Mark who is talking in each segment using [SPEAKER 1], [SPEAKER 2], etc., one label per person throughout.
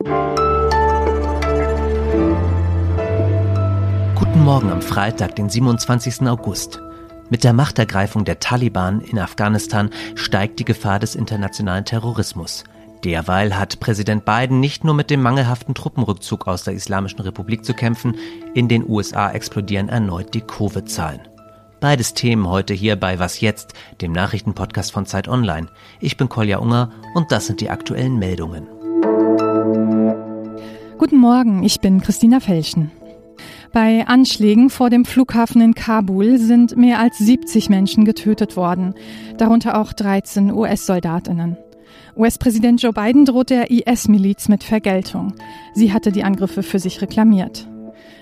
[SPEAKER 1] Guten Morgen am Freitag, den 27. August. Mit der Machtergreifung der Taliban in Afghanistan steigt die Gefahr des internationalen Terrorismus. Derweil hat Präsident Biden nicht nur mit dem mangelhaften Truppenrückzug aus der Islamischen Republik zu kämpfen, in den USA explodieren erneut die Covid-Zahlen. Beides Themen heute hier bei Was jetzt, dem Nachrichtenpodcast von Zeit Online. Ich bin Kolja Unger und das sind die aktuellen Meldungen.
[SPEAKER 2] Guten Morgen, ich bin Christina Felschen. Bei Anschlägen vor dem Flughafen in Kabul sind mehr als 70 Menschen getötet worden, darunter auch 13 US-Soldatinnen. US-Präsident Joe Biden droht der IS-Miliz mit Vergeltung. Sie hatte die Angriffe für sich reklamiert.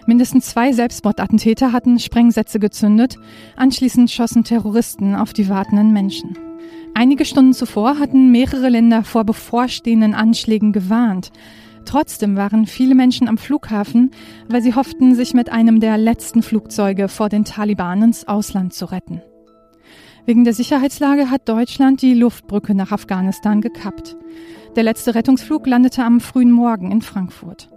[SPEAKER 2] Mindestens zwei Selbstmordattentäter hatten Sprengsätze gezündet. Anschließend schossen Terroristen auf die wartenden Menschen. Einige Stunden zuvor hatten mehrere Länder vor bevorstehenden Anschlägen gewarnt. Trotzdem waren viele Menschen am Flughafen, weil sie hofften, sich mit einem der letzten Flugzeuge vor den Taliban ins Ausland zu retten. Wegen der Sicherheitslage hat Deutschland die Luftbrücke nach Afghanistan gekappt. Der letzte Rettungsflug landete am frühen Morgen in Frankfurt.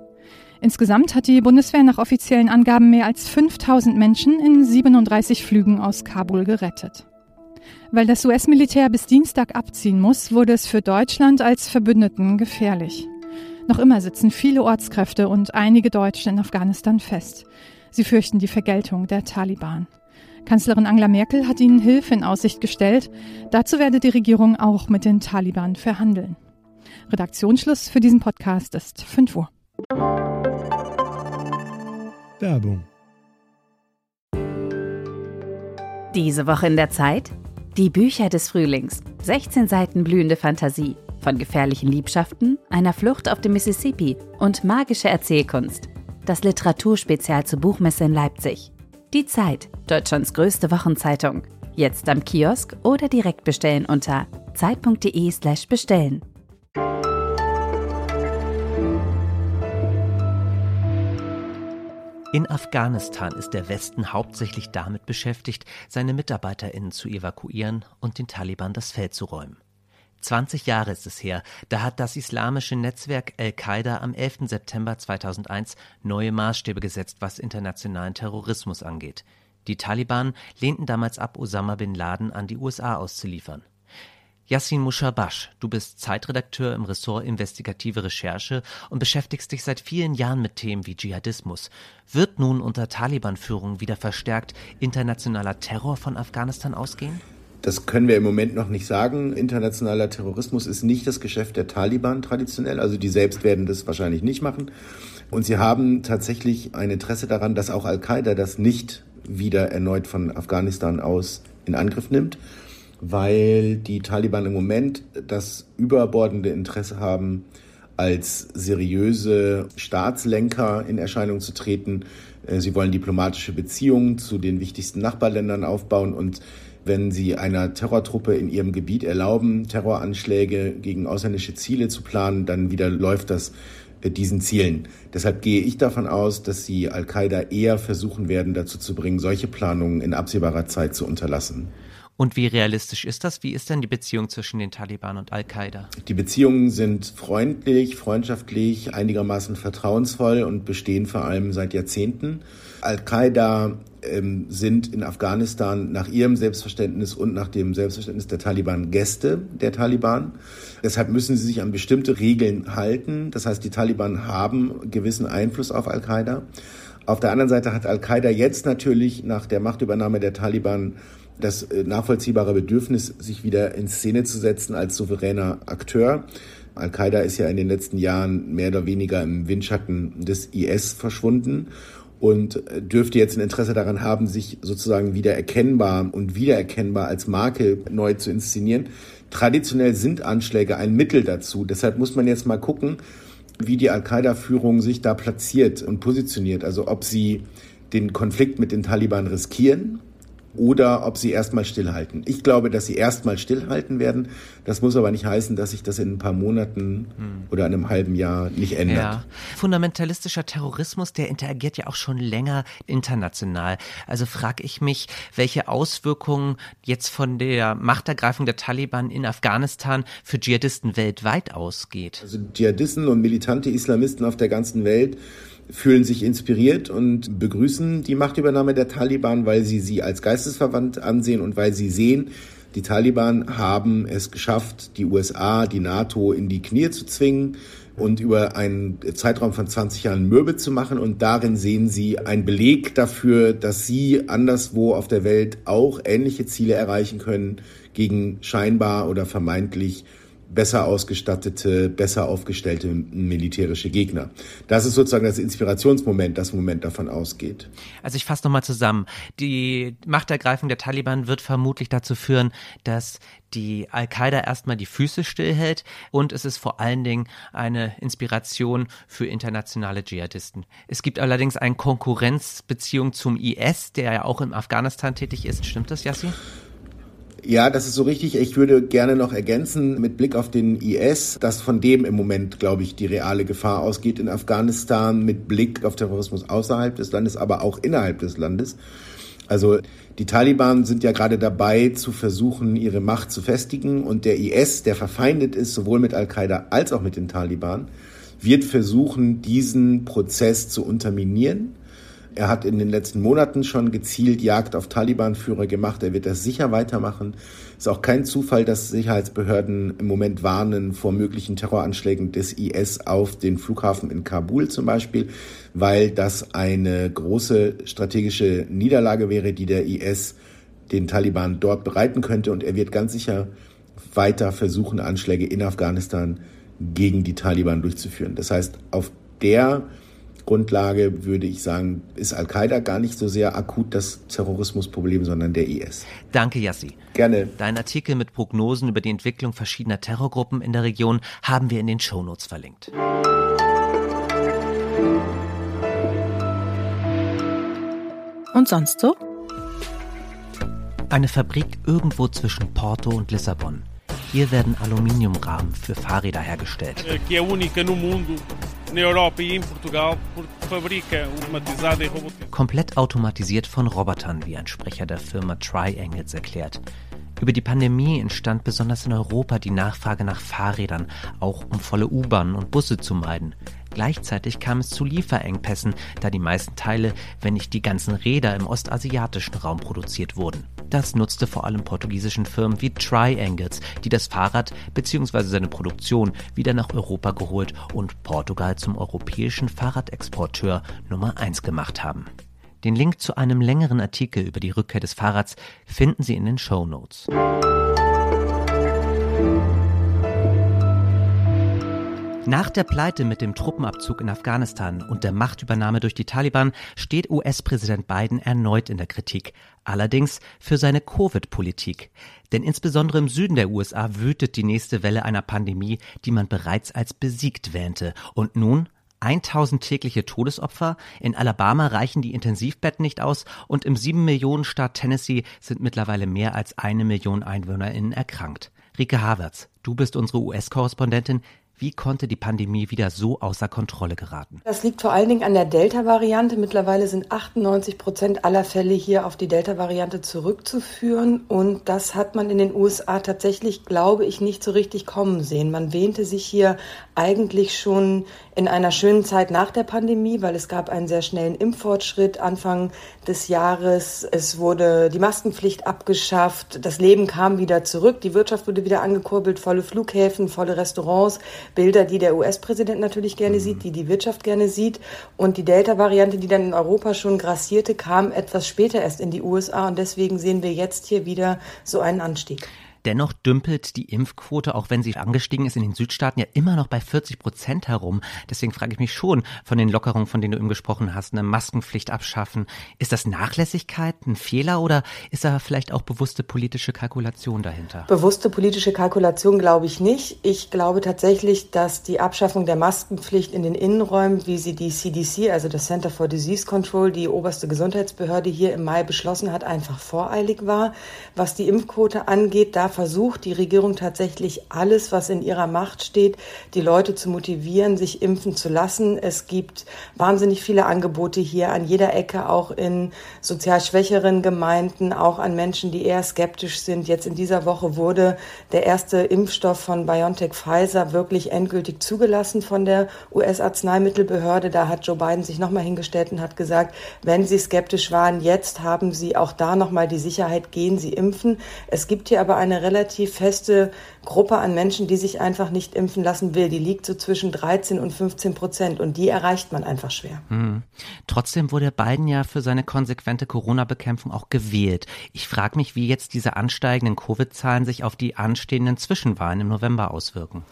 [SPEAKER 2] Insgesamt hat die Bundeswehr nach offiziellen Angaben mehr als 5000 Menschen in 37 Flügen aus Kabul gerettet. Weil das US-Militär bis Dienstag abziehen muss, wurde es für Deutschland als Verbündeten gefährlich. Noch immer sitzen viele Ortskräfte und einige Deutsche in Afghanistan fest. Sie fürchten die Vergeltung der Taliban. Kanzlerin Angela Merkel hat ihnen Hilfe in Aussicht gestellt. Dazu werde die Regierung auch mit den Taliban verhandeln. Redaktionsschluss für diesen Podcast ist 5 Uhr.
[SPEAKER 3] Werbung.
[SPEAKER 4] Diese Woche in der Zeit? Die Bücher des Frühlings. 16 Seiten blühende Fantasie. Von gefährlichen Liebschaften, einer Flucht auf dem Mississippi und magische Erzählkunst. Das Literaturspezial zur Buchmesse in Leipzig. Die Zeit, Deutschlands größte Wochenzeitung. Jetzt am Kiosk oder direkt bestellen unter zeit.de/slash bestellen.
[SPEAKER 1] In Afghanistan ist der Westen hauptsächlich damit beschäftigt, seine MitarbeiterInnen zu evakuieren und den Taliban das Feld zu räumen. 20 Jahre ist es her, da hat das islamische Netzwerk Al-Qaida am 11. September 2001 neue Maßstäbe gesetzt, was internationalen Terrorismus angeht. Die Taliban lehnten damals ab, Osama bin Laden an die USA auszuliefern. Yassin Mushabash, du bist Zeitredakteur im Ressort Investigative Recherche und beschäftigst dich seit vielen Jahren mit Themen wie Dschihadismus. Wird nun unter Taliban-Führung wieder verstärkt internationaler Terror von Afghanistan ausgehen?
[SPEAKER 5] Das können wir im Moment noch nicht sagen. Internationaler Terrorismus ist nicht das Geschäft der Taliban traditionell. Also die selbst werden das wahrscheinlich nicht machen. Und sie haben tatsächlich ein Interesse daran, dass auch Al-Qaida das nicht wieder erneut von Afghanistan aus in Angriff nimmt, weil die Taliban im Moment das überbordende Interesse haben, als seriöse Staatslenker in Erscheinung zu treten. Äh, sie wollen diplomatische Beziehungen zu den wichtigsten Nachbarländern aufbauen und wenn sie einer Terrortruppe in ihrem Gebiet erlauben, Terroranschläge gegen ausländische Ziele zu planen, dann wieder läuft das äh, diesen Zielen. Deshalb gehe ich davon aus, dass sie Al-Qaida eher versuchen werden, dazu zu bringen, solche Planungen in absehbarer Zeit zu unterlassen.
[SPEAKER 1] Und wie realistisch ist das? Wie ist denn die Beziehung zwischen den Taliban und Al-Qaida?
[SPEAKER 5] Die Beziehungen sind freundlich, freundschaftlich, einigermaßen vertrauensvoll und bestehen vor allem seit Jahrzehnten. Al-Qaida ähm, sind in Afghanistan nach ihrem Selbstverständnis und nach dem Selbstverständnis der Taliban Gäste der Taliban. Deshalb müssen sie sich an bestimmte Regeln halten. Das heißt, die Taliban haben gewissen Einfluss auf Al-Qaida. Auf der anderen Seite hat Al-Qaida jetzt natürlich nach der Machtübernahme der Taliban das äh, nachvollziehbare Bedürfnis, sich wieder in Szene zu setzen als souveräner Akteur. Al-Qaida ist ja in den letzten Jahren mehr oder weniger im Windschatten des IS verschwunden und äh, dürfte jetzt ein Interesse daran haben, sich sozusagen wieder erkennbar und wiedererkennbar als Marke neu zu inszenieren. Traditionell sind Anschläge ein Mittel dazu. Deshalb muss man jetzt mal gucken, wie die Al-Qaida-Führung sich da platziert und positioniert. Also ob sie den Konflikt mit den Taliban riskieren oder ob sie erstmal stillhalten. Ich glaube, dass sie erstmal stillhalten werden. Das muss aber nicht heißen, dass sich das in ein paar Monaten hm. oder einem halben Jahr nicht ändert. Ja.
[SPEAKER 1] Fundamentalistischer Terrorismus, der interagiert ja auch schon länger international. Also frage ich mich, welche Auswirkungen jetzt von der Machtergreifung der Taliban in Afghanistan für Dschihadisten weltweit ausgeht.
[SPEAKER 5] Also Dschihadisten und militante Islamisten auf der ganzen Welt fühlen sich inspiriert und begrüßen die Machtübernahme der Taliban, weil sie sie als geistesverwandt ansehen und weil sie sehen, die Taliban haben es geschafft, die USA, die NATO in die Knie zu zwingen und über einen Zeitraum von 20 Jahren mürbe zu machen. Und darin sehen sie einen Beleg dafür, dass sie anderswo auf der Welt auch ähnliche Ziele erreichen können gegen scheinbar oder vermeintlich besser ausgestattete, besser aufgestellte militärische Gegner. Das ist sozusagen das Inspirationsmoment, das Moment davon ausgeht.
[SPEAKER 1] Also ich fasse nochmal zusammen. Die Machtergreifung der Taliban wird vermutlich dazu führen, dass die Al-Qaida erstmal die Füße stillhält und es ist vor allen Dingen eine Inspiration für internationale Dschihadisten. Es gibt allerdings eine Konkurrenzbeziehung zum IS, der ja auch in Afghanistan tätig ist. Stimmt das, Yassi?
[SPEAKER 5] Ja, das ist so richtig. Ich würde gerne noch ergänzen mit Blick auf den IS, dass von dem im Moment, glaube ich, die reale Gefahr ausgeht in Afghanistan mit Blick auf Terrorismus außerhalb des Landes, aber auch innerhalb des Landes. Also die Taliban sind ja gerade dabei zu versuchen, ihre Macht zu festigen und der IS, der verfeindet ist, sowohl mit Al-Qaida als auch mit den Taliban, wird versuchen, diesen Prozess zu unterminieren er hat in den letzten Monaten schon gezielt Jagd auf Taliban-Führer gemacht. Er wird das sicher weitermachen. Es ist auch kein Zufall, dass Sicherheitsbehörden im Moment warnen vor möglichen Terroranschlägen des IS auf den Flughafen in Kabul zum Beispiel, weil das eine große strategische Niederlage wäre, die der IS den Taliban dort bereiten könnte. Und er wird ganz sicher weiter versuchen, Anschläge in Afghanistan gegen die Taliban durchzuführen. Das heißt, auf der Grundlage würde ich sagen, ist Al-Qaida gar nicht so sehr akut das Terrorismusproblem, sondern der IS.
[SPEAKER 1] Danke, Yassi.
[SPEAKER 5] Gerne.
[SPEAKER 1] Dein Artikel mit Prognosen über die Entwicklung verschiedener Terrorgruppen in der Region haben wir in den Shownotes verlinkt.
[SPEAKER 2] Und sonst so?
[SPEAKER 1] Eine Fabrik irgendwo zwischen Porto und Lissabon. Hier werden Aluminiumrahmen für Fahrräder hergestellt. Komplett automatisiert von Robotern, wie ein Sprecher der Firma Triangles erklärt. Über die Pandemie entstand besonders in Europa die Nachfrage nach Fahrrädern, auch um volle U-Bahnen und Busse zu meiden. Gleichzeitig kam es zu Lieferengpässen, da die meisten Teile, wenn nicht die ganzen Räder im ostasiatischen Raum produziert wurden. Das nutzte vor allem portugiesischen Firmen wie Triangles, die das Fahrrad bzw. seine Produktion wieder nach Europa geholt und Portugal zum europäischen Fahrradexporteur Nummer 1 gemacht haben. Den Link zu einem längeren Artikel über die Rückkehr des Fahrrads finden Sie in den Show Notes. Nach der Pleite mit dem Truppenabzug in Afghanistan und der Machtübernahme durch die Taliban steht US-Präsident Biden erneut in der Kritik, allerdings für seine Covid-Politik. Denn insbesondere im Süden der USA wütet die nächste Welle einer Pandemie, die man bereits als besiegt wähnte. Und nun 1000 tägliche Todesopfer, in Alabama reichen die Intensivbetten nicht aus und im 7 Millionen Staat Tennessee sind mittlerweile mehr als eine Million EinwohnerInnen erkrankt. Rike Havertz, du bist unsere US-Korrespondentin. Wie konnte die Pandemie wieder so außer Kontrolle geraten?
[SPEAKER 6] Das liegt vor allen Dingen an der Delta-Variante. Mittlerweile sind 98 Prozent aller Fälle hier auf die Delta-Variante zurückzuführen. Und das hat man in den USA tatsächlich, glaube ich, nicht so richtig kommen sehen. Man wähnte sich hier eigentlich schon in einer schönen Zeit nach der Pandemie, weil es gab einen sehr schnellen Impffortschritt Anfang des Jahres. Es wurde die Maskenpflicht abgeschafft. Das Leben kam wieder zurück. Die Wirtschaft wurde wieder angekurbelt. Volle Flughäfen, volle Restaurants. Bilder, die der US-Präsident natürlich gerne mhm. sieht, die die Wirtschaft gerne sieht. Und die Delta-Variante, die dann in Europa schon grassierte, kam etwas später erst in die USA. Und deswegen sehen wir jetzt hier wieder so einen Anstieg.
[SPEAKER 1] Dennoch dümpelt die Impfquote, auch wenn sie angestiegen ist, in den Südstaaten ja immer noch bei 40 Prozent herum. Deswegen frage ich mich schon von den Lockerungen, von denen du eben gesprochen hast, eine Maskenpflicht abschaffen. Ist das Nachlässigkeit, ein Fehler oder ist da vielleicht auch bewusste politische Kalkulation dahinter?
[SPEAKER 6] Bewusste politische Kalkulation glaube ich nicht. Ich glaube tatsächlich, dass die Abschaffung der Maskenpflicht in den Innenräumen, wie sie die CDC, also das Center for Disease Control, die oberste Gesundheitsbehörde hier im Mai beschlossen hat, einfach voreilig war. Was die Impfquote angeht, da versucht die Regierung tatsächlich alles, was in ihrer Macht steht, die Leute zu motivieren, sich impfen zu lassen. Es gibt wahnsinnig viele Angebote hier an jeder Ecke, auch in sozial schwächeren Gemeinden, auch an Menschen, die eher skeptisch sind. Jetzt in dieser Woche wurde der erste Impfstoff von BioNTech Pfizer wirklich endgültig zugelassen von der US-Arzneimittelbehörde. Da hat Joe Biden sich nochmal hingestellt und hat gesagt, wenn Sie skeptisch waren, jetzt haben Sie auch da nochmal die Sicherheit, gehen Sie impfen. Es gibt hier aber eine relativ feste Gruppe an Menschen, die sich einfach nicht impfen lassen will. Die liegt so zwischen 13 und 15 Prozent und die erreicht man einfach schwer.
[SPEAKER 1] Hm. Trotzdem wurde Biden ja für seine konsequente Corona-Bekämpfung auch gewählt. Ich frage mich, wie jetzt diese ansteigenden Covid-Zahlen sich auf die anstehenden Zwischenwahlen im November auswirken.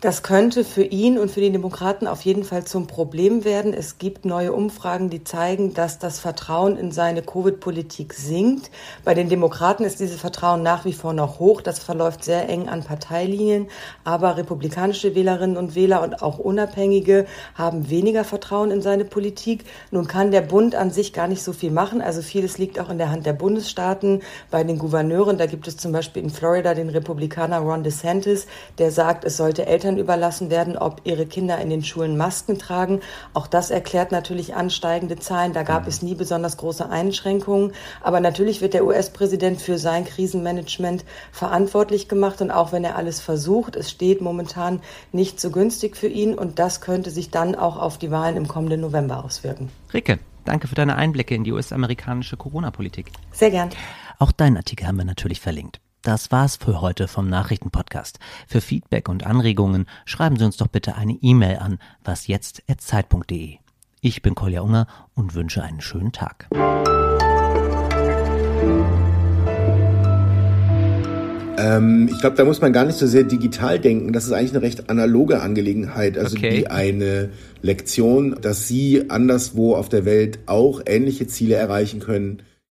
[SPEAKER 6] Das könnte für ihn und für die Demokraten auf jeden Fall zum Problem werden. Es gibt neue Umfragen, die zeigen, dass das Vertrauen in seine Covid-Politik sinkt. Bei den Demokraten ist dieses Vertrauen nach wie vor noch hoch. Das verläuft sehr eng an Parteilinien. Aber republikanische Wählerinnen und Wähler und auch Unabhängige haben weniger Vertrauen in seine Politik. Nun kann der Bund an sich gar nicht so viel machen. Also vieles liegt auch in der Hand der Bundesstaaten. Bei den Gouverneuren, da gibt es zum Beispiel in Florida den Republikaner Ron DeSantis, der sagt, es sollte Eltern überlassen werden, ob ihre Kinder in den Schulen Masken tragen. Auch das erklärt natürlich ansteigende Zahlen. Da gab es nie besonders große Einschränkungen. Aber natürlich wird der US-Präsident für sein Krisenmanagement verantwortlich gemacht. Und auch wenn er alles versucht, es steht momentan nicht so günstig für ihn. Und das könnte sich dann auch auf die Wahlen im kommenden November auswirken.
[SPEAKER 1] Ricke, danke für deine Einblicke in die US-amerikanische Corona-Politik.
[SPEAKER 6] Sehr gern.
[SPEAKER 1] Auch deinen Artikel haben wir natürlich verlinkt. Das war's für heute vom Nachrichtenpodcast. Für Feedback und Anregungen schreiben Sie uns doch bitte eine E-Mail an wasjetzt@zeit.de. Ich bin Kolja Unger und wünsche einen schönen Tag.
[SPEAKER 5] Ähm, ich glaube, da muss man gar nicht so sehr digital denken. Das ist eigentlich eine recht analoge Angelegenheit. Also okay. wie eine Lektion, dass Sie anderswo auf der Welt auch ähnliche Ziele erreichen können